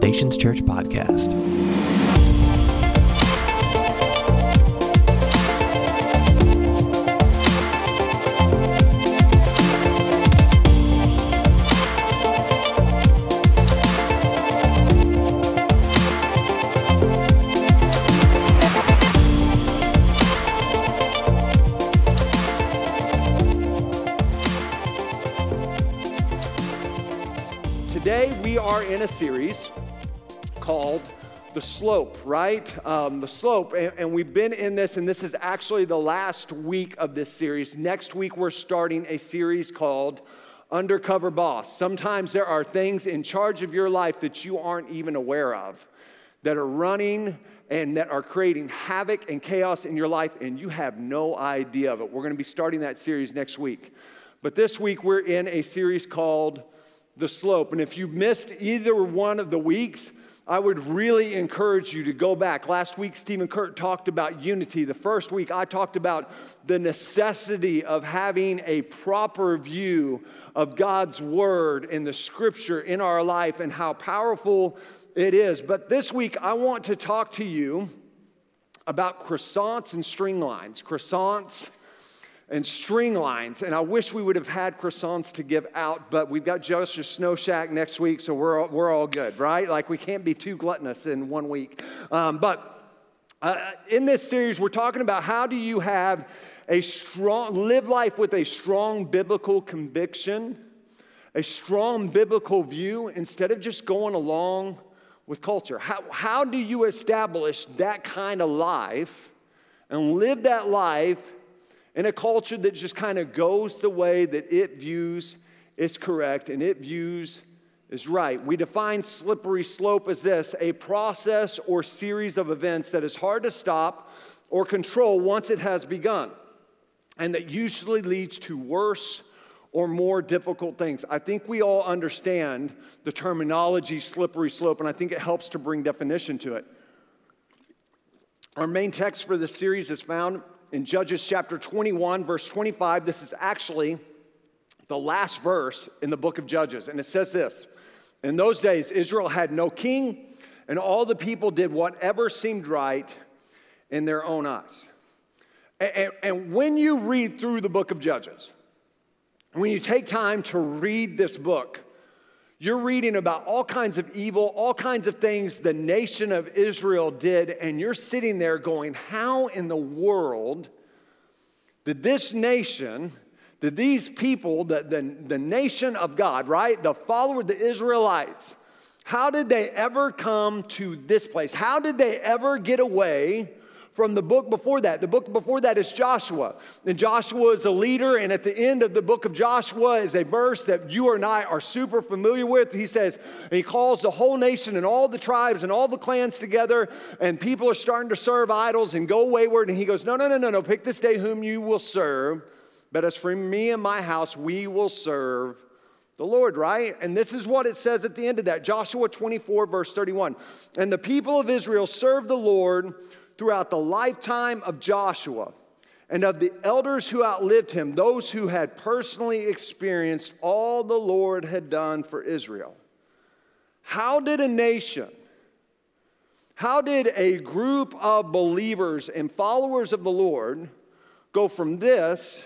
Foundations Church podcast. Slope, right? Um, the Slope. And, and we've been in this, and this is actually the last week of this series. Next week, we're starting a series called Undercover Boss. Sometimes there are things in charge of your life that you aren't even aware of that are running and that are creating havoc and chaos in your life, and you have no idea of it. We're going to be starting that series next week. But this week, we're in a series called the slope. And if you've missed either one of the weeks, I would really encourage you to go back. Last week, Stephen Kurt talked about unity. The first week, I talked about the necessity of having a proper view of God's word and the scripture in our life and how powerful it is. But this week, I want to talk to you about croissants and string lines. Croissants and string lines. And I wish we would have had croissants to give out, but we've got Joshua Snow Shack next week, so we're, all, we're all good, right? Like we can't be too gluttonous in one week. Um, but uh, in this series, we're talking about how do you have a strong, live life with a strong biblical conviction, a strong biblical view, instead of just going along with culture. How, how do you establish that kind of life and live that life? In a culture that just kind of goes the way that it views is correct and it views is right. We define slippery slope as this a process or series of events that is hard to stop or control once it has begun, and that usually leads to worse or more difficult things. I think we all understand the terminology slippery slope, and I think it helps to bring definition to it. Our main text for this series is found in Judges chapter 21, verse 25. This is actually the last verse in the book of Judges. And it says this In those days, Israel had no king, and all the people did whatever seemed right in their own eyes. And, and, and when you read through the book of Judges, when you take time to read this book, you're reading about all kinds of evil, all kinds of things the nation of Israel did, and you're sitting there going, How in the world did this nation, did these people, the, the, the nation of God, right? The follower, the Israelites, how did they ever come to this place? How did they ever get away from the book before that. The book before that is Joshua. And Joshua is a leader, and at the end of the book of Joshua is a verse that you and I are super familiar with. He says, He calls the whole nation and all the tribes and all the clans together, and people are starting to serve idols and go wayward. And he goes, No, no, no, no, no. Pick this day whom you will serve. But as for me and my house, we will serve the Lord, right? And this is what it says at the end of that Joshua 24, verse 31. And the people of Israel served the Lord throughout the lifetime of Joshua and of the elders who outlived him, those who had personally experienced all the Lord had done for Israel. How did a nation, how did a group of believers and followers of the Lord go from this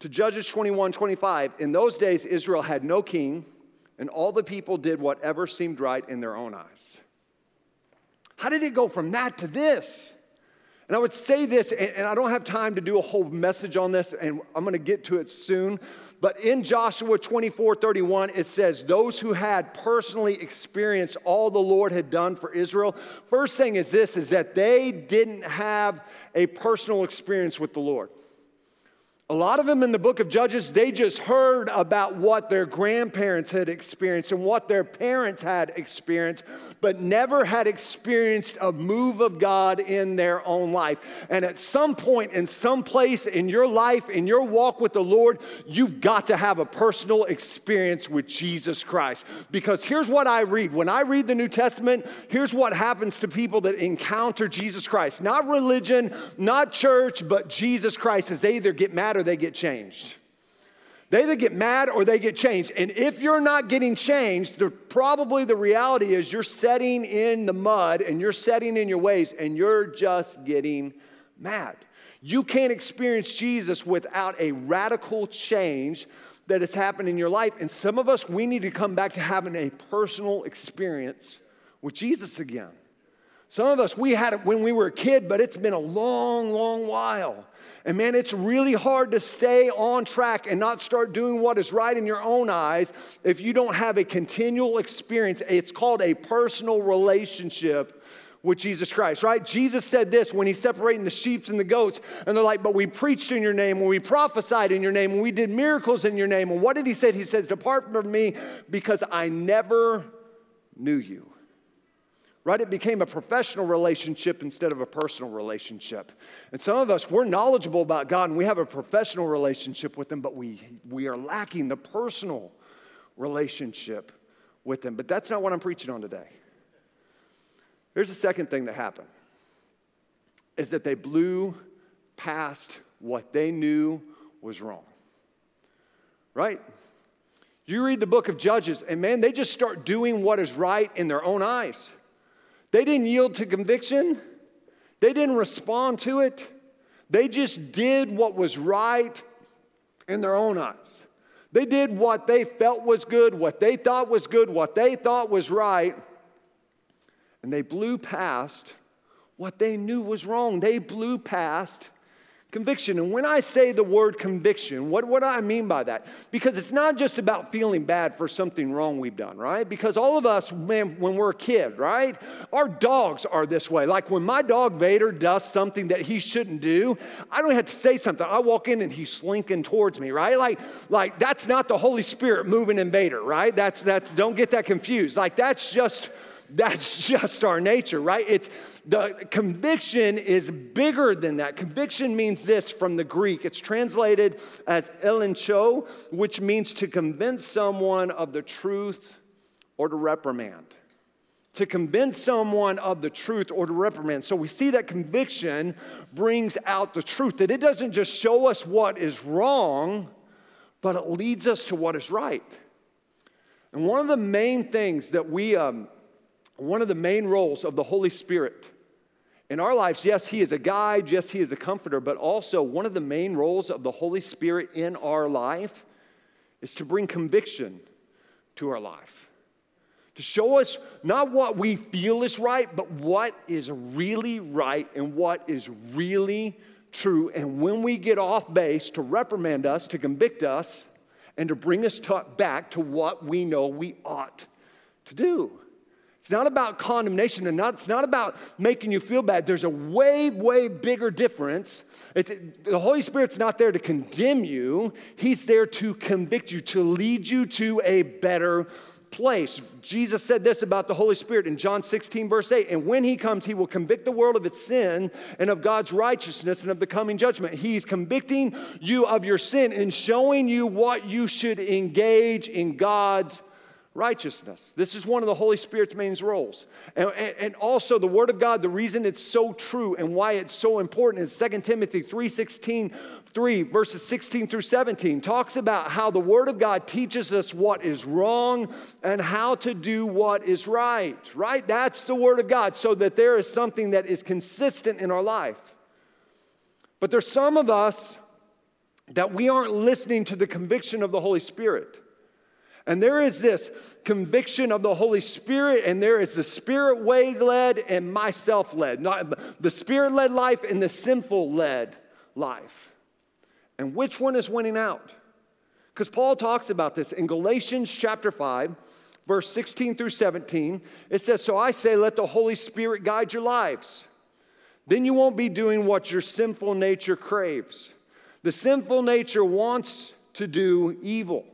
to Judges 21 25? In those days, Israel had no king, and all the people did whatever seemed right in their own eyes. How did it go from that to this? And I would say this, and I don't have time to do a whole message on this, and I'm to get to it soon. But in Joshua 24 31, it says, Those who had personally experienced all the Lord had done for Israel. First thing is this is that they didn't have a personal experience with the Lord. A lot of them in the book of Judges, they just heard about what their grandparents had experienced and what their parents had experienced, but never had experienced a move of God in their own life. And at some point, in some place in your life, in your walk with the Lord, you've got to have a personal experience with Jesus Christ. Because here's what I read when I read the New Testament, here's what happens to people that encounter Jesus Christ. Not religion, not church, but Jesus Christ, as they either get mad or they get changed. They either get mad or they get changed. And if you're not getting changed, the, probably the reality is you're setting in the mud and you're setting in your ways and you're just getting mad. You can't experience Jesus without a radical change that has happened in your life. And some of us, we need to come back to having a personal experience with Jesus again. Some of us, we had it when we were a kid, but it's been a long, long while. And man, it's really hard to stay on track and not start doing what is right in your own eyes if you don't have a continual experience. It's called a personal relationship with Jesus Christ, right? Jesus said this when he's separating the sheep and the goats, and they're like, But we preached in your name, when we prophesied in your name, when we did miracles in your name. And what did he say? He says, Depart from me because I never knew you right? It became a professional relationship instead of a personal relationship. And some of us, we're knowledgeable about God and we have a professional relationship with Him, but we, we are lacking the personal relationship with Him. But that's not what I'm preaching on today. Here's the second thing that happened is that they blew past what they knew was wrong. Right? You read the book of Judges, and man, they just start doing what is right in their own eyes. They didn't yield to conviction, they didn't respond to it. They just did what was right in their own eyes. They did what they felt was good, what they thought was good, what they thought was right, and they blew past what they knew was wrong. They blew past Conviction. And when I say the word conviction, what, what do I mean by that? Because it's not just about feeling bad for something wrong we've done, right? Because all of us, man, when we're a kid, right? Our dogs are this way. Like when my dog Vader does something that he shouldn't do, I don't have to say something. I walk in and he's slinking towards me, right? Like, like that's not the Holy Spirit moving in Vader, right? That's that's don't get that confused. Like that's just that's just our nature, right? It's the conviction is bigger than that. Conviction means this from the Greek. It's translated as elencho, which means to convince someone of the truth or to reprimand. To convince someone of the truth or to reprimand. So we see that conviction brings out the truth, that it doesn't just show us what is wrong, but it leads us to what is right. And one of the main things that we, um, one of the main roles of the Holy Spirit in our lives, yes, He is a guide, yes, He is a comforter, but also one of the main roles of the Holy Spirit in our life is to bring conviction to our life. To show us not what we feel is right, but what is really right and what is really true. And when we get off base, to reprimand us, to convict us, and to bring us back to what we know we ought to do. It's not about condemnation and not, it's not about making you feel bad. There's a way, way bigger difference. It's, the Holy Spirit's not there to condemn you, He's there to convict you, to lead you to a better place. Jesus said this about the Holy Spirit in John 16, verse 8. And when He comes, He will convict the world of its sin and of God's righteousness and of the coming judgment. He's convicting you of your sin and showing you what you should engage in God's righteousness. This is one of the Holy Spirit's main roles. And, and, also the Word of God, the reason it's so true and why it's so important is 2 Timothy 3.16, 3, verses 16 through 17, talks about how the Word of God teaches us what is wrong and how to do what is right, right? That's the Word of God, so that there is something that is consistent in our life. But there's some of us that we aren't listening to the conviction of the Holy Spirit. And there is this conviction of the Holy Spirit, and there is the spirit way led and myself led, not the spirit led life and the sinful led life. And which one is winning out? Because Paul talks about this in Galatians chapter 5, verse 16 through 17. It says, So I say, let the Holy Spirit guide your lives. Then you won't be doing what your sinful nature craves. The sinful nature wants to do evil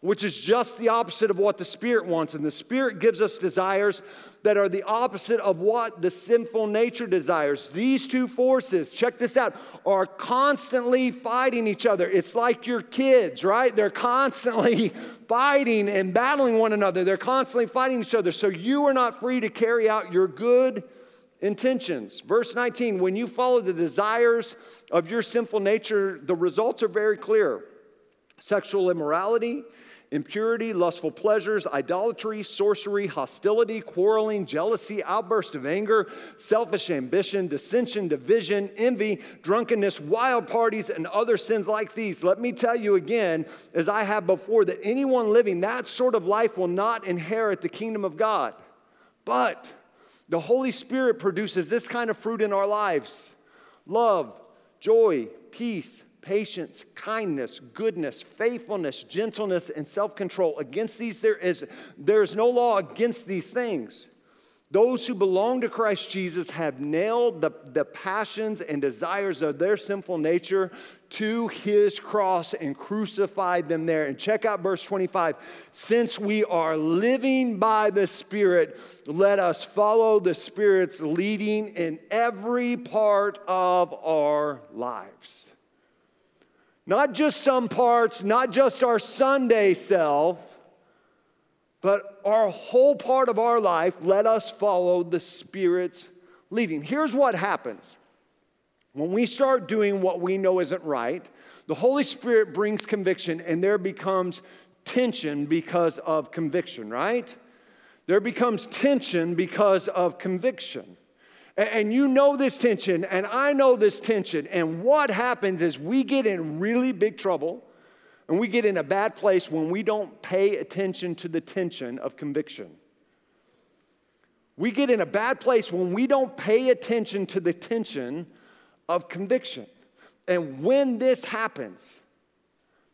which is just the opposite of what the Spirit wants. And the Spirit gives us desires that are the opposite of what the sinful nature desires. These two forces, check this out, are constantly fighting each other. It's like your kids, right? They're constantly fighting and battling one another. They're constantly fighting each other. So you are not free to carry out your good intentions. Verse 19, when you follow the desires of your sinful nature, the results are very clear sexual immorality impurity, lustful pleasures, idolatry, sorcery, hostility, quarreling, jealousy, outburst of anger, selfish ambition, dissension, division, envy, drunkenness, wild parties, and other sins like these. Let me tell you again, as I have before, that anyone living that sort of life will not inherit the kingdom of God. But the Holy Spirit produces this kind of fruit in our lives love, joy, peace patience, kindness, goodness, faithfulness, gentleness, and self control. Against these, there is, there is no law against these things. Those who belong to Christ Jesus have nailed the, the passions and desires of their sinful nature to his cross and crucified them there. And check out verse 25. Since we are living by the Spirit, let us follow the Spirit's leading in every part of our lives. Not just some parts, not just our Sunday self, but our whole part of our life, let us follow the Spirit's leading. Here's what happens when we start doing what we know isn't right, the Holy Spirit brings conviction, and there becomes tension because of conviction, right? There becomes tension because of conviction. And you know this tension, and I know this tension. And what happens is we get in really big trouble and we get in a bad place when we don't pay attention to the tension of conviction. We get in a bad place when we don't pay attention to the tension of conviction. And when this happens,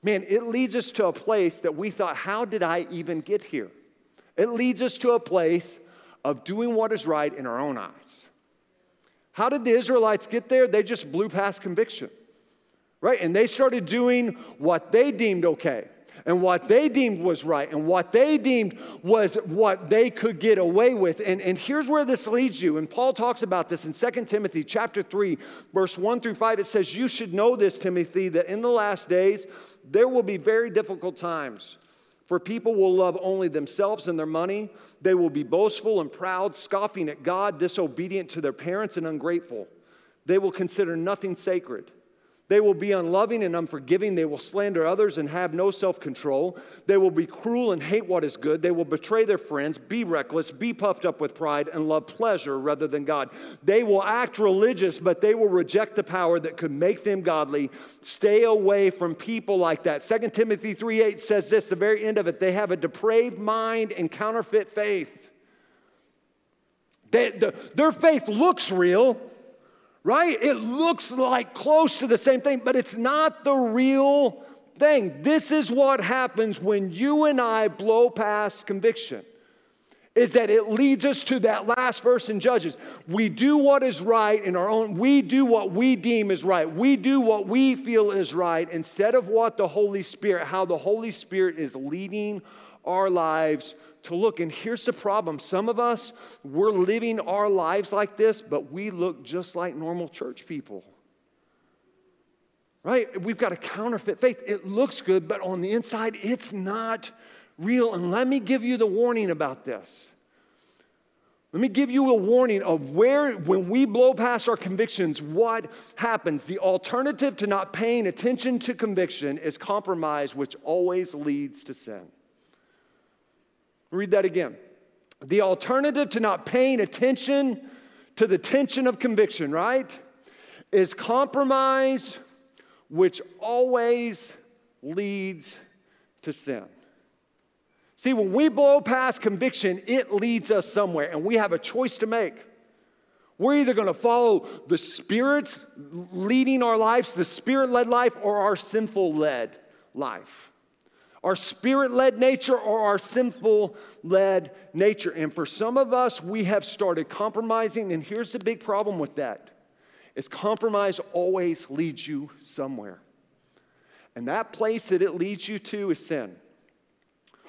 man, it leads us to a place that we thought, how did I even get here? It leads us to a place of doing what is right in our own eyes. How did the Israelites get there? They just blew past conviction, right? And they started doing what they deemed okay and what they deemed was right and what they deemed was what they could get away with. And, and here's where this leads you. And Paul talks about this in 2 Timothy chapter 3, verse 1 through 5. It says, You should know this, Timothy, that in the last days there will be very difficult times. For people will love only themselves and their money. They will be boastful and proud, scoffing at God, disobedient to their parents, and ungrateful. They will consider nothing sacred. They will be unloving and unforgiving. They will slander others and have no self control. They will be cruel and hate what is good. They will betray their friends, be reckless, be puffed up with pride, and love pleasure rather than God. They will act religious, but they will reject the power that could make them godly. Stay away from people like that. 2 Timothy 3 8 says this, the very end of it they have a depraved mind and counterfeit faith. They, the, their faith looks real right? It looks like close to the same thing, but it's not the real thing. This is what happens when you and I blow past conviction. Is that it leads us to that last verse in Judges. We do what is right in our own, we do what we deem is right. We do what we feel is right instead of what the Holy Spirit, how the Holy Spirit is leading our lives to look. And here's the problem some of us, we're living our lives like this, but we look just like normal church people. Right? We've got a counterfeit faith. It looks good, but on the inside, it's not real. And let me give you the warning about this. Let me give you a warning of where, when we blow past our convictions, what happens. The alternative to not paying attention to conviction is compromise, which always leads to sin. Read that again. The alternative to not paying attention to the tension of conviction, right, is compromise, which always leads to sin. See, when we blow past conviction, it leads us somewhere, and we have a choice to make. We're either going to follow the Spirit's leading our lives, the Spirit led life, or our sinful led life. Our spirit led nature or our sinful led nature. And for some of us, we have started compromising, and here's the big problem with that is compromise always leads you somewhere. And that place that it leads you to is sin.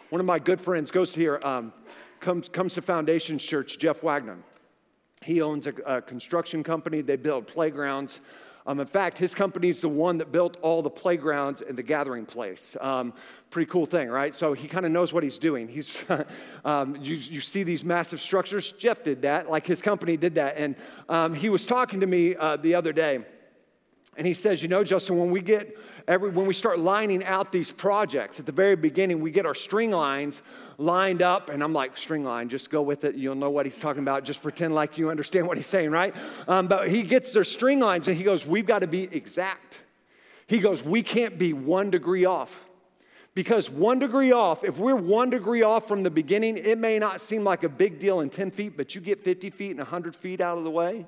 One of my good friends goes here, um, comes, comes to Foundations Church, Jeff Wagner. He owns a, a construction company, they build playgrounds. Um, in fact, his company is the one that built all the playgrounds and the gathering place. Um, pretty cool thing, right? So he kind of knows what he's doing. He's, um, you, you see these massive structures. Jeff did that, like his company did that. And um, he was talking to me uh, the other day, and he says, You know, Justin, when we get every, when we start lining out these projects at the very beginning, we get our string lines lined up, and I'm like, string line, just go with it. You'll know what he's talking about. Just pretend like you understand what he's saying, right? Um, but he gets their string lines, and he goes, We've got to be exact. He goes, We can't be one degree off. Because one degree off, if we're one degree off from the beginning, it may not seem like a big deal in 10 feet, but you get 50 feet and 100 feet out of the way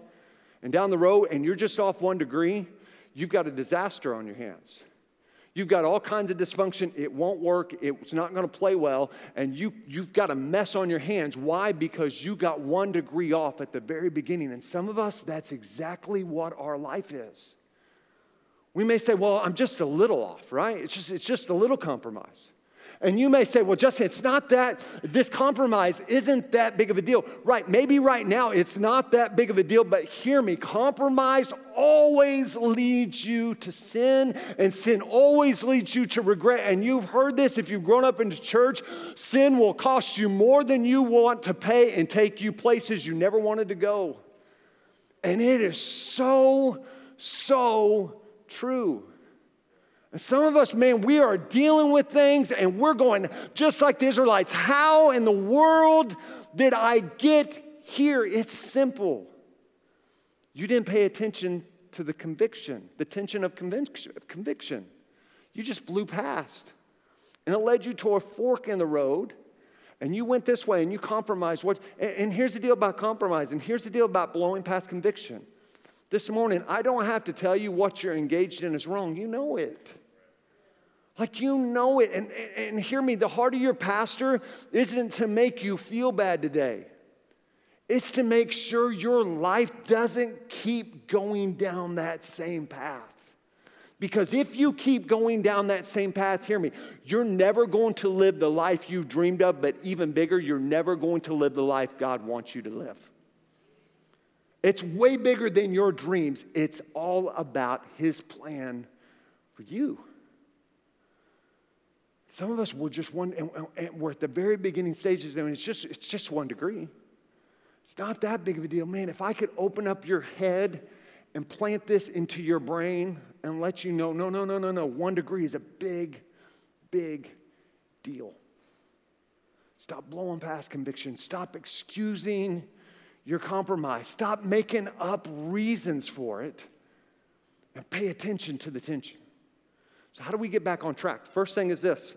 and down the road, and you're just off one degree, you've got a disaster on your hands. You've got all kinds of dysfunction. It won't work. It's not going to play well. And you, you've got a mess on your hands. Why? Because you got one degree off at the very beginning. And some of us, that's exactly what our life is. We may say, well, I'm just a little off, right? It's just, it's just a little compromise. And you may say, well, Justin, it's not that, this compromise isn't that big of a deal. Right, maybe right now it's not that big of a deal, but hear me compromise always leads you to sin, and sin always leads you to regret. And you've heard this if you've grown up in church sin will cost you more than you want to pay and take you places you never wanted to go. And it is so, so true. And some of us, man, we are dealing with things and we're going just like the Israelites. How in the world did I get here? It's simple. You didn't pay attention to the conviction, the tension of conviction. You just blew past. And it led you to a fork in the road. And you went this way and you compromised. What, and here's the deal about compromise. And here's the deal about blowing past conviction. This morning, I don't have to tell you what you're engaged in is wrong. You know it. Like you know it. And, and hear me, the heart of your pastor isn't to make you feel bad today. It's to make sure your life doesn't keep going down that same path. Because if you keep going down that same path, hear me, you're never going to live the life you dreamed of, but even bigger, you're never going to live the life God wants you to live. It's way bigger than your dreams. It's all about His plan for you. Some of us will just one, and, and we're at the very beginning stages, and it's just, it's just one degree. It's not that big of a deal. Man, if I could open up your head and plant this into your brain and let you know no, no, no, no, no, one degree is a big, big deal. Stop blowing past conviction. Stop excusing your compromise. Stop making up reasons for it and pay attention to the tension. So, how do we get back on track? First thing is this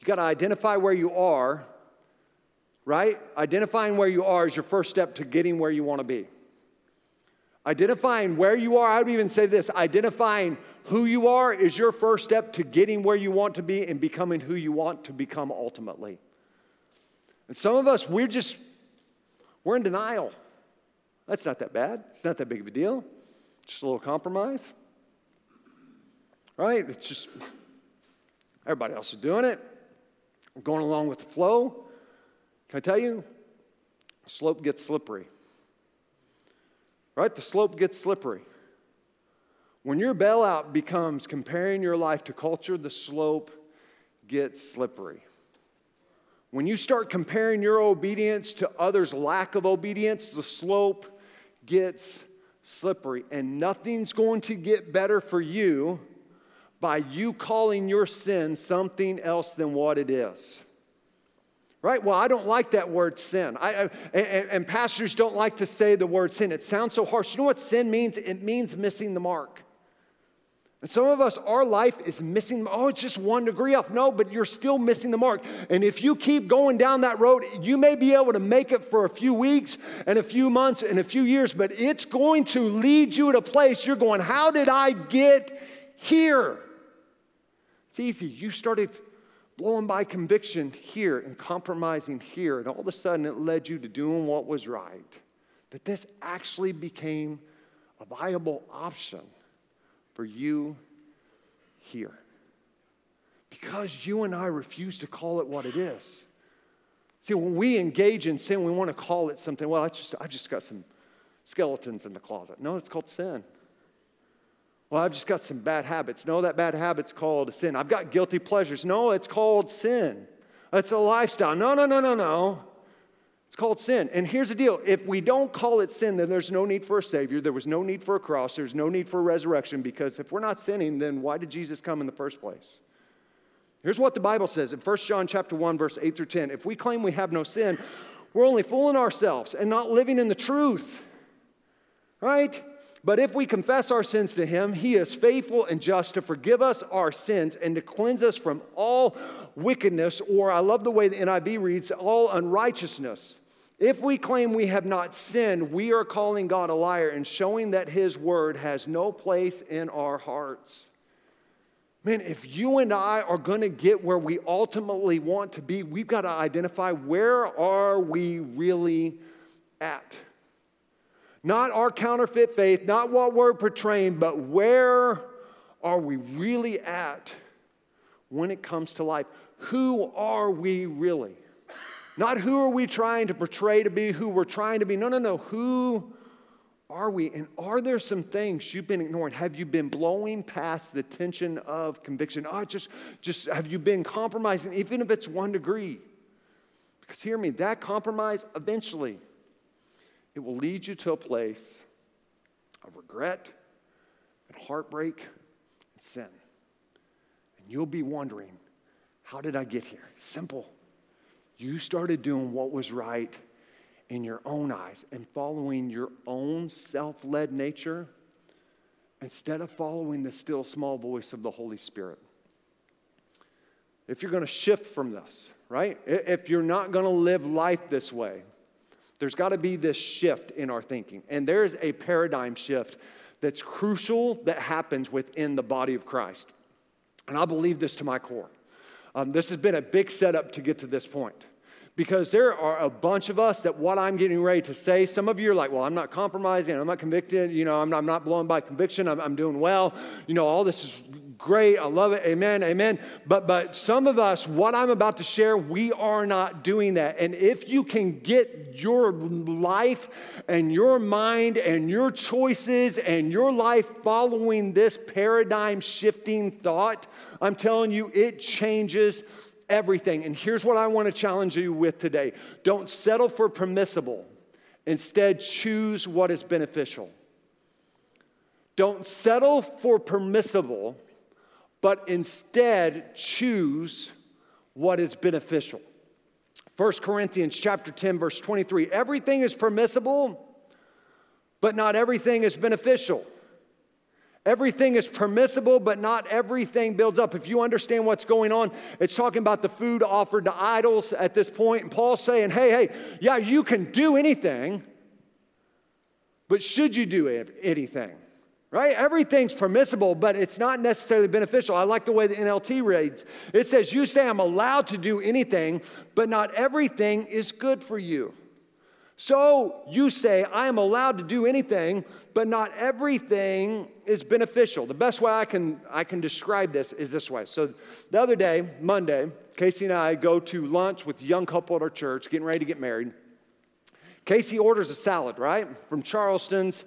you got to identify where you are, right? Identifying where you are is your first step to getting where you want to be. Identifying where you are, I would even say this identifying who you are is your first step to getting where you want to be and becoming who you want to become ultimately. And some of us, we're just, we're in denial. That's not that bad. It's not that big of a deal. Just a little compromise. Right? It's just, everybody else is doing it. I'm going along with the flow. Can I tell you? The slope gets slippery. Right? The slope gets slippery. When your bailout becomes comparing your life to culture, the slope gets slippery. When you start comparing your obedience to others' lack of obedience, the slope gets slippery. And nothing's going to get better for you by you calling your sin something else than what it is. Right? Well, I don't like that word sin. I, I and, and, pastors don't like to say the word sin. It sounds so harsh. You know what sin means? It means missing the mark. And some of us, our life is missing, oh, it's just one degree off. No, but you're still missing the mark. And if you keep going down that road, you may be able to make it for a few weeks and a few months and a few years, but it's going to lead you to a place you're going, how did I get here? It's easy. You started blowing by conviction here and compromising here, and all of a sudden it led you to doing what was right. That this actually became a viable option for you here. Because you and I refuse to call it what it is. See, when we engage in sin, we want to call it something. Well, I just, I just got some skeletons in the closet. No, it's called sin. Well, I've just got some bad habits. No, that bad habit's called sin. I've got guilty pleasures. No, it's called sin. It's a lifestyle. No, no, no, no, no. It's called sin. And here's the deal if we don't call it sin, then there's no need for a Savior. There was no need for a cross. There's no need for a resurrection because if we're not sinning, then why did Jesus come in the first place? Here's what the Bible says in 1 John chapter 1, verse 8 through 10. If we claim we have no sin, we're only fooling ourselves and not living in the truth. Right? But if we confess our sins to him, he is faithful and just to forgive us our sins and to cleanse us from all wickedness, or I love the way the NIV reads, all unrighteousness. If we claim we have not sinned, we are calling God a liar and showing that His word has no place in our hearts. Man, if you and I are going to get where we ultimately want to be, we've got to identify where are we really at? Not our counterfeit faith, not what we're portraying, but where are we really at when it comes to life? Who are we really? Not who are we trying to portray to be, who we're trying to be. No, no, no. Who are we? And are there some things you've been ignoring? Have you been blowing past the tension of conviction? Oh, just, just have you been compromising, even if it's one degree? Because hear me, that compromise eventually it will lead you to a place of regret and heartbreak and sin. And you'll be wondering, how did I get here? Simple. You started doing what was right in your own eyes and following your own self led nature instead of following the still small voice of the Holy Spirit. If you're going to shift from this, right? If you're not going to live life this way, there's got to be this shift in our thinking. And there's a paradigm shift that's crucial that happens within the body of Christ. And I believe this to my core. Um, this has been a big setup to get to this point because there are a bunch of us that what I'm getting ready to say, some of you are like, well, I'm not compromising, I'm not convicted, you know, I'm not, I'm not blown by conviction, I'm, I'm doing well, you know, all this is great, I love it, amen, amen. But, but some of us, what I'm about to share, we are not doing that. And if you can get your life and your mind and your choices and your life following this paradigm shifting thought, I'm telling you, it changes everything. And here's what I want to challenge you with today don't settle for permissible, instead, choose what is beneficial. Don't settle for permissible, but instead choose what is beneficial. 1 Corinthians chapter 10 verse 23 everything is permissible but not everything is beneficial. Everything is permissible, but not everything builds up. If you understand what's going on, it's talking about the food offered to idols at this point. And Paul's saying, hey, hey, yeah, you can do anything, but should you do anything? Right? Everything's permissible, but it's not necessarily beneficial. I like the way the NLT reads. It says, You say I'm allowed to do anything, but not everything is good for you. So you say, I am allowed to do anything, but not everything is beneficial. The best way I can, I can describe this is this way. So the other day, Monday, Casey and I go to lunch with a young couple at our church, getting ready to get married. Casey orders a salad, right? From Charleston's.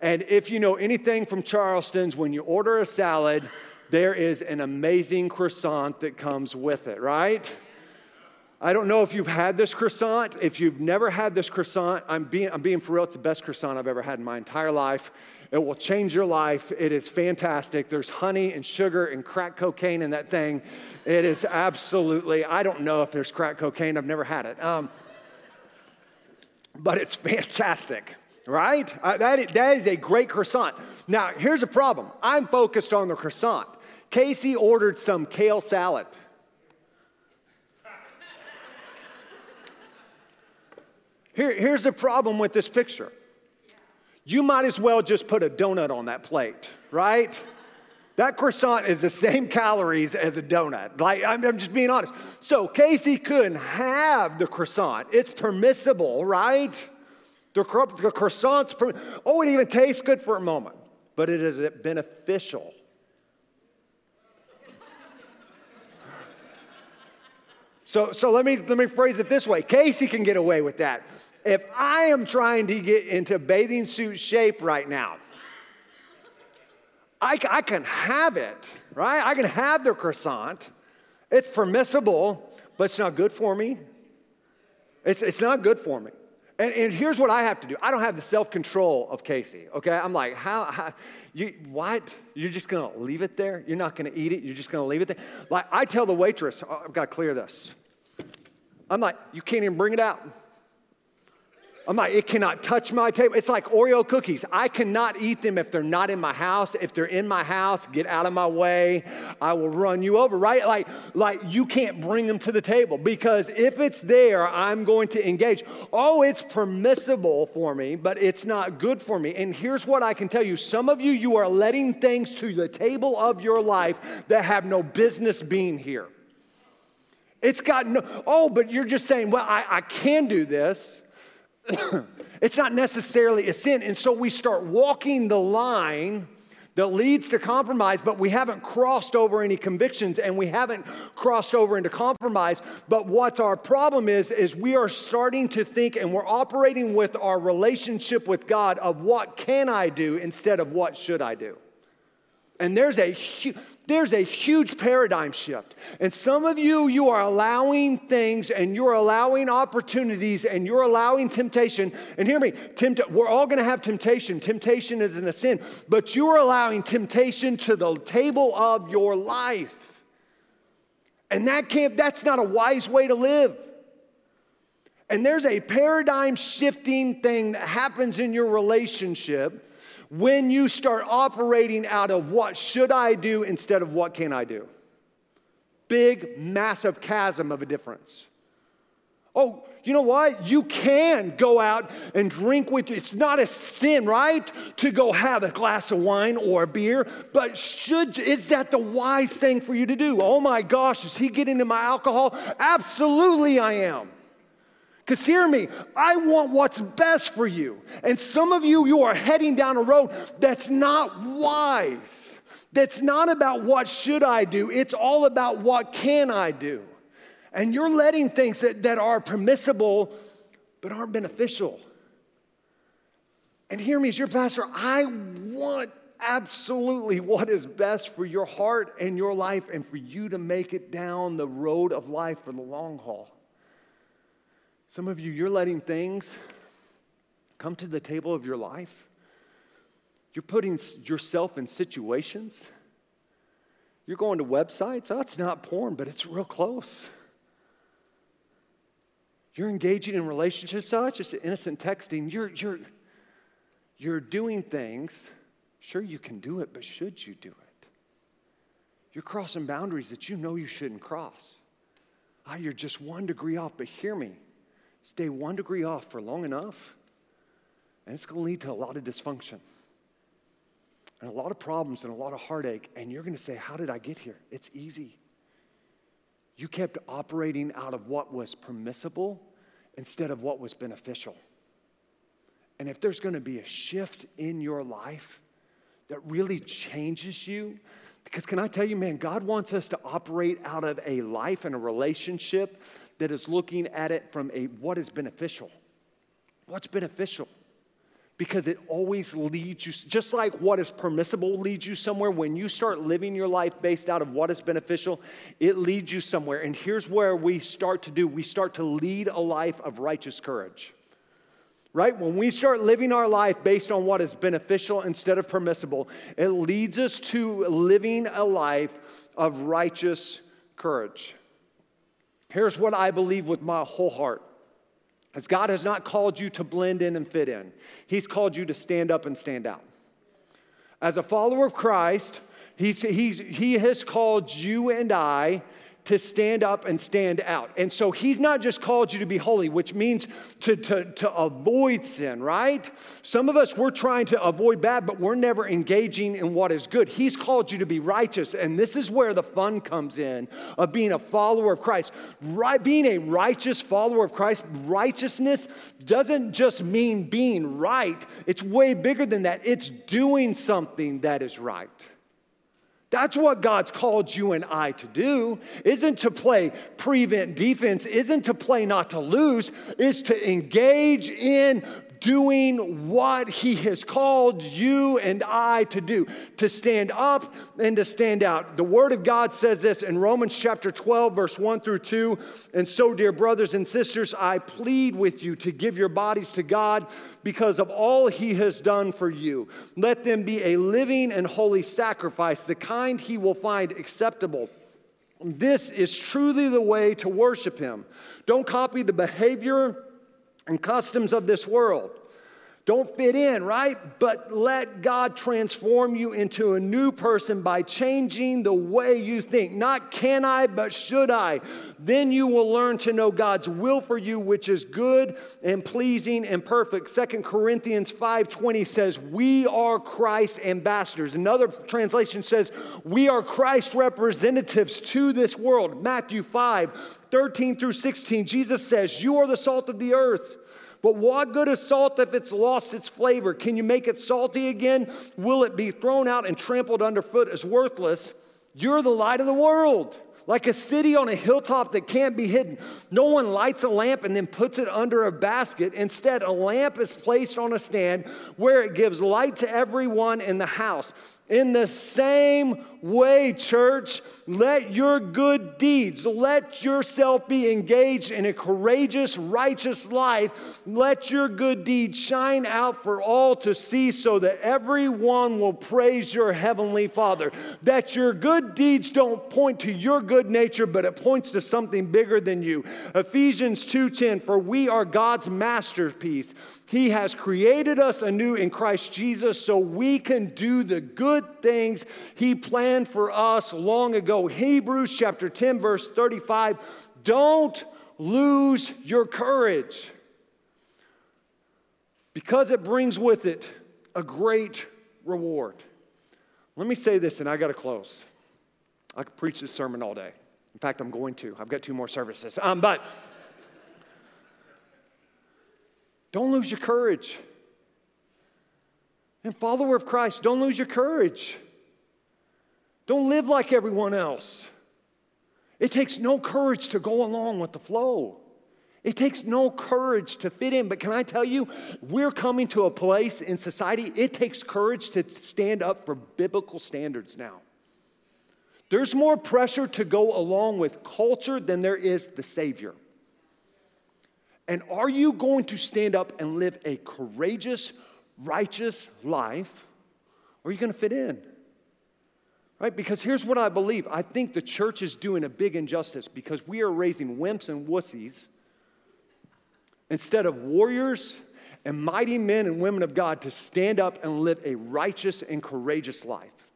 And if you know anything from Charleston's, when you order a salad, there is an amazing croissant that comes with it, right? I don't know if you've had this croissant. If you've never had this croissant, I'm being, I'm being for real, it's the best croissant I've ever had in my entire life. It will change your life. It is fantastic. There's honey and sugar and crack cocaine in that thing. It is absolutely, I don't know if there's crack cocaine, I've never had it. Um, but it's fantastic right? Uh, that, that is a great croissant. Now, here's a problem I'm focused on the croissant. Casey ordered some kale salad. Here, here's the problem with this picture you might as well just put a donut on that plate, right? That croissant is the same calories as a donut. Like, I'm, I'm, just being honest. So, Casey couldn't have the croissant. It's permissible, right? The, the croissant's, oh, it even tastes good for a moment, but it is beneficial. So, so let, me, let me phrase it this way Casey can get away with that. If I am trying to get into bathing suit shape right now, I, I can have it, right? I can have the croissant. It's permissible, but it's not good for me. It's, it's not good for me. And, and here's what I have to do I don't have the self control of Casey, okay? I'm like, how, how you, what? You're just gonna leave it there? You're not gonna eat it? You're just gonna leave it there? Like, I tell the waitress, oh, I've gotta clear this. I'm like, you can't even bring it out. I'm like, it cannot touch my table. It's like Oreo cookies. I cannot eat them if they're not in my house. If they're in my house, get out of my way. I will run you over, right? Like, like you can't bring them to the table because if it's there, I'm going to engage. Oh, it's permissible for me, but it's not good for me. And here's what I can tell you some of you, you are letting things to the table of your life that have no business being here. It's got no, oh, but you're just saying, well, I, I can do this. it's not necessarily a sin. And so we start walking the line that leads to compromise, but we haven't crossed over any convictions and we haven't crossed over into compromise. But what's our problem is, is we are starting to think and we're operating with our relationship with God of what can I do instead of what should I do. And there's a hu- there's a huge paradigm shift. And some of you, you are allowing things and you're allowing opportunities and you're allowing temptation. And hear me, tempt- we're all gonna have temptation. Temptation isn't a sin, but you're allowing temptation to the table of your life. And that can't, that's not a wise way to live. And there's a paradigm shifting thing that happens in your relationship when you start operating out of what should I do instead of what can I do. Big, massive chasm of a difference. Oh, you know what? You can go out and drink with, it's not a sin, right? To go have a glass of wine or a beer, but should, is that the wise thing for you to do? Oh my gosh, is he getting into my alcohol? Absolutely, I am. Because hear me, I want what's best for you. And some of you, you are heading down a road that's not wise. That's not about what should I do, it's all about what can I do. And you're letting things that, that are permissible but aren't beneficial. And hear me, as your pastor, I want absolutely what is best for your heart and your life and for you to make it down the road of life for the long haul. Some of you, you're letting things come to the table of your life. You're putting yourself in situations. You're going to websites. Oh, it's not porn, but it's real close. You're engaging in relationships. Oh, it's just innocent texting. You're, you're, you're doing things. Sure, you can do it, but should you do it? You're crossing boundaries that you know you shouldn't cross. Ah, you're just one degree off, but hear me. Stay one degree off for long enough, and it's going to lead to a lot of dysfunction and a lot of problems and a lot of heartache. And you're going to say, How did I get here? It's easy. You kept operating out of what was permissible instead of what was beneficial. And if there's going to be a shift in your life that really changes you, because can I tell you, man, God wants us to operate out of a life and a relationship that is looking at it from a what is beneficial. What's beneficial? Because it always leads you, just like what is permissible leads you somewhere, when you start living your life based out of what is beneficial, it leads you somewhere. And here's where we start to do we start to lead a life of righteous courage. Right? When we start living our life based on what is beneficial instead of permissible, it leads us to living a life of righteous courage. Here's what I believe with my whole heart As God has not called you to blend in and fit in, He's called you to stand up and stand out. As a follower of Christ, he's, he's, He has called you and I to stand up and stand out. And so he's not just called you to be holy, which means to, to, to avoid sin, right? Some of us, we're trying to avoid bad, but we're never engaging in what is good. He's called you to be righteous. And this is where the fun comes in of being a follower of Christ. Right, being a righteous follower of Christ, righteousness doesn't just mean being right, it's way bigger than that. It's doing something that is right. That's what God's called you and I to do. Isn't to play prevent defense, isn't to play not to lose, is to engage in doing what He has called you and I to do, to stand up and to stand out. The Word of God says this in Romans chapter 12, verse 1 through 2. And so, dear brothers and sisters, I plead with you to give your bodies to God because of all He has done for you. Let them be a living and holy sacrifice, the kind He will find acceptable. This is truly the way to worship Him. Don't copy the behavior and customs of this world. Don't fit in, right? But let God transform you into a new person by changing the way you think. Not can I, but should I. Then you will learn to know God's will for you, which is good and pleasing and perfect. Second Corinthians 5:20 says, "We are Christ ambassadors." Another translation says, "We are Christ representatives to this world." Matthew 5, 13 through 16, Jesus says, You are the salt of the earth. But what good is salt if it's lost its flavor? Can you make it salty again? Will it be thrown out and trampled underfoot as worthless? You're the light of the world, like a city on a hilltop that can't be hidden. No one lights a lamp and then puts it under a basket. Instead, a lamp is placed on a stand where it gives light to everyone in the house. In the same way, church, let your good deeds, let yourself be engaged in a courageous, righteous life. Let your good deeds shine out for all to see so that everyone will praise your heavenly Father. That your good deeds don't point to your good nature, but it points to something bigger than you. Ephesians 2:10, for we are God's masterpiece. He has created us anew in Christ Jesus so we can do the good things He planned for us long ago. Hebrews chapter 10, verse 35. Don't lose your courage because it brings with it a great reward. Let me say this, and I got to close. I could preach this sermon all day. In fact, I'm going to. I've got two more services. Um, but. Don't lose your courage. And, follower of Christ, don't lose your courage. Don't live like everyone else. It takes no courage to go along with the flow. It takes no courage to fit in. But can I tell you, we're coming to a place in society, it takes courage to stand up for biblical standards now. There's more pressure to go along with culture than there is the Savior. And are you going to stand up and live a courageous, righteous life? Or are you going to fit in? Right? Because here's what I believe I think the church is doing a big injustice because we are raising wimps and wussies instead of warriors and mighty men and women of God to stand up and live a righteous and courageous life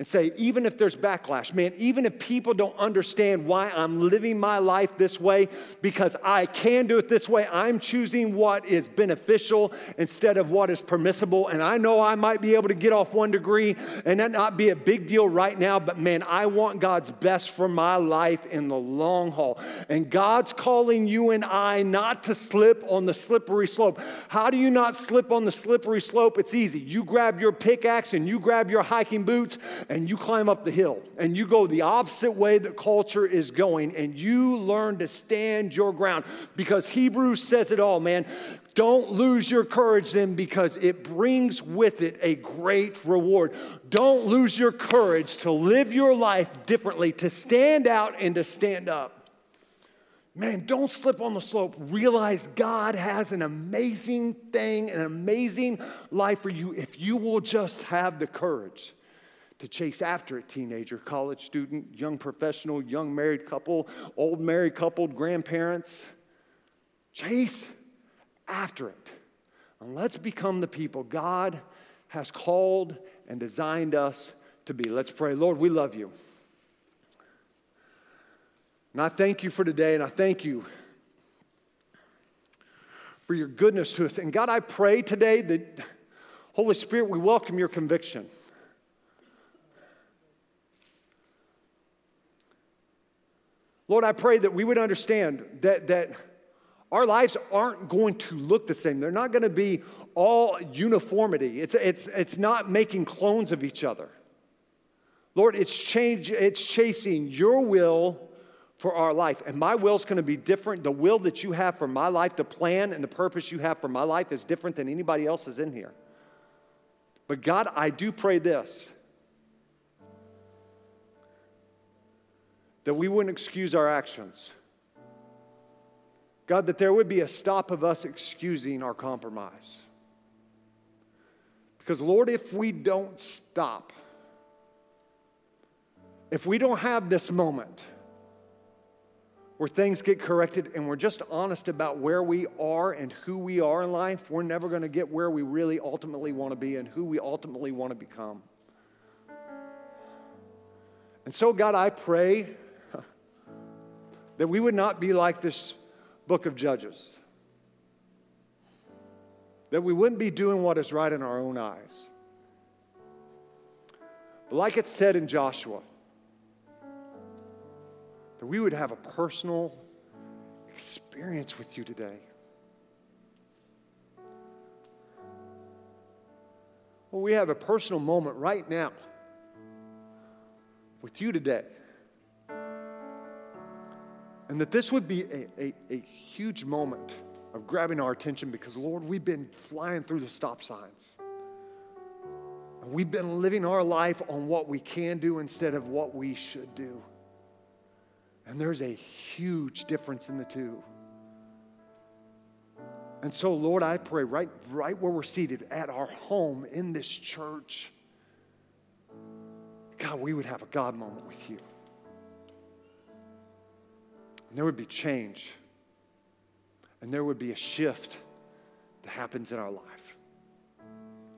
and say, even if there's backlash, man, even if people don't understand why I'm living my life this way, because I can do it this way, I'm choosing what is beneficial instead of what is permissible. And I know I might be able to get off one degree and that not be a big deal right now, but man, I want God's best for my life in the long haul. And God's calling you and I not to slip on the slippery slope. How do you not slip on the slippery slope? It's easy. You grab your pickaxe and you grab your hiking boots and you climb up the hill and you go the opposite way that culture is going and you learn to stand your ground because Hebrews says it all, man. Don't lose your courage then because it brings with it a great reward. Don't lose your courage to live your life differently, to stand out and to stand up. Man, don't slip on the slope. Realize God has an amazing thing, an amazing life for you if you will just have the courage to chase after it teenager, college student, young professional, young married couple, old married couple, grandparents. Chase, after it. And let's become the people God has called and designed us to be. Let's pray. Lord, we love you. And I thank you for today, and I thank you for your goodness to us. And God, I pray today that, Holy Spirit, we welcome your conviction. Lord, I pray that we would understand that, that our lives aren't going to look the same. They're not going to be all uniformity. It's, it's, it's not making clones of each other. Lord, it's change, it's chasing your will for our life. And my will is going to be different. The will that you have for my life, the plan and the purpose you have for my life is different than anybody else's in here. But God, I do pray this that we wouldn't excuse our actions. God, that there would be a stop of us excusing our compromise. Because, Lord, if we don't stop, if we don't have this moment where things get corrected and we're just honest about where we are and who we are in life, we're never going to get where we really ultimately want to be and who we ultimately want to become. And so, God, I pray that we would not be like this book of Judges, that we wouldn't be doing what is right in our own eyes. But like it said in Joshua, that we would have a personal experience with you today. Well, we have a personal moment right now with you today. And that this would be a, a, a, huge moment of grabbing our attention because, Lord, we've been flying through the stop signs. And we've been living our life on what we can do instead of what we should do. And there's a huge difference in the two. And so, Lord, I pray right, right where we're seated at our home in this church, God, we would have a God moment with you. And there would be change. And there would be a shift that happens in our life.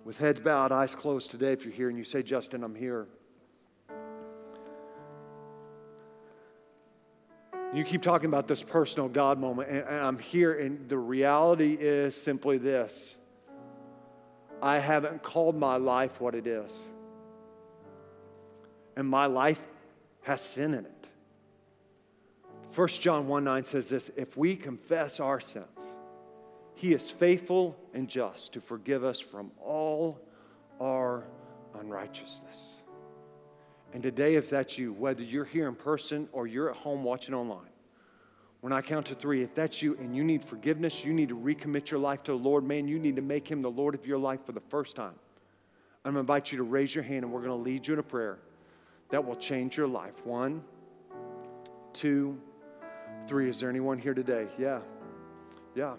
With heads bowed, eyes closed today, if you're here and you say, Justin, I'm here. You keep talking about this personal God moment, and, I'm here, and the reality is simply this I haven't called my life what it is. And my life has sin in it. 1 John 1 9 says this if we confess our sins, he is faithful and just to forgive us from all our unrighteousness. And today, if that's you, whether you're here in person or you're at home watching online, when I count to three, if that's you and you need forgiveness, you need to recommit your life to the Lord, man, you need to make him the Lord of your life for the first time. I'm to invite you to raise your hand and we're going to lead you in a prayer that will change your life. One, two, three. Is there anyone here today? Yeah. Yeah.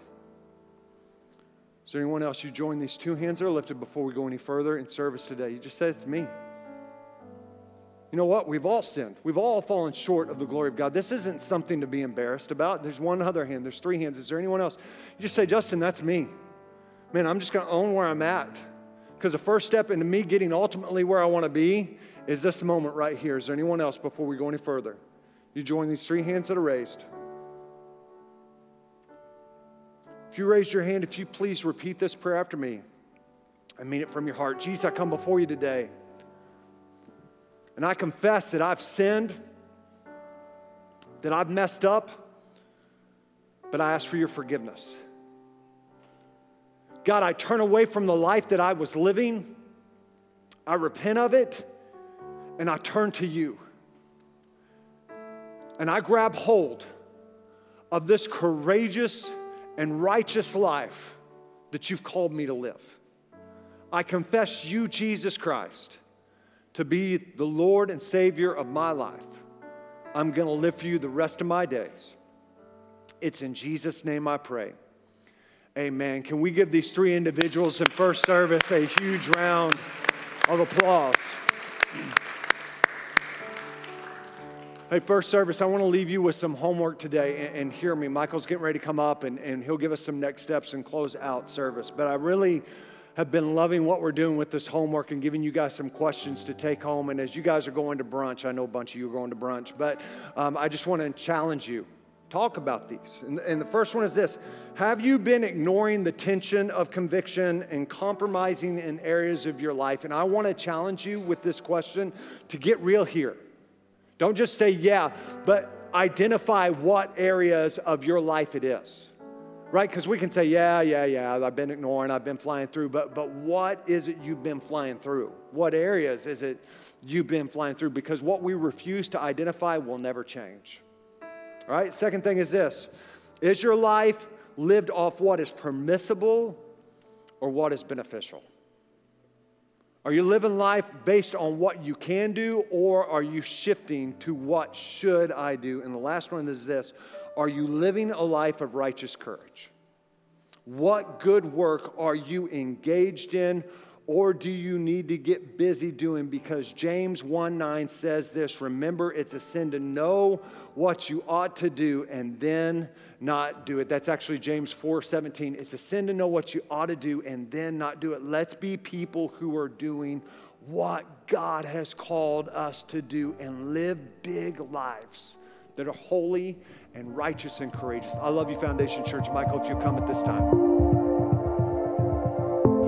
Is there anyone else? You join these two hands that are lifted before we go any further in service today. You just said it's me. You know what? We've all sinned. We've all fallen short of the glory of God. This isn't something to be embarrassed about. There's one other hand, there's three hands. Is there anyone else? You just say, Justin, that's me. Man, I'm just going to own where I'm at. Because the first step into me getting ultimately where I want to be is this moment right here. Is there anyone else before we go any further? You join these three hands that are raised. If you raised your hand, if you please repeat this prayer after me. I mean it from your heart. Jesus, I come before you today. And I confess that I've sinned, that I've messed up, but I ask for your forgiveness. God, I turn away from the life that I was living. I repent of it, and I turn to you. And I grab hold of this courageous and righteous life that you've called me to live. I confess you, Jesus Christ to be the Lord and Savior of my life. I'm going to live for you the rest of my days. It's in Jesus' name I pray. Amen. Can we give these three individuals in first service a huge round of applause? Hey, first service, I want to leave you with some homework today and, and, hear me. Michael's getting ready to come up and, and he'll give us some next steps and close out service. But I really have been loving what we're doing with this homework and giving you guys some questions to take home. And as you guys are going to brunch, I know a bunch of you are going to brunch, but um, I just want to challenge you. Talk about these. And, and the first one is this Have you been ignoring the tension of conviction and compromising in areas of your life? And I want to challenge you with this question to get real here. Don't just say, yeah, but identify what areas of your life it is. Right? Because we can say, yeah, yeah, yeah, I've been ignoring, I've been flying through, but, but what is it you've been flying through? What areas is it you've been flying through? Because what we refuse to identify will never change. All right? Second thing is this Is your life lived off what is permissible or what is beneficial? Are you living life based on what you can do, or are you shifting to what should I do? And the last one is this Are you living a life of righteous courage? What good work are you engaged in, or do you need to get busy doing? Because James 1 9 says this Remember, it's a sin to know what you ought to do and then not do it. That's actually James 4 17. It's a sin to know what you ought to do and then not do it. Let's be people who are doing what God has called us to do and live big lives that are holy and righteous and courageous. I love you, Foundations Church. Michael, if you'll come at this time.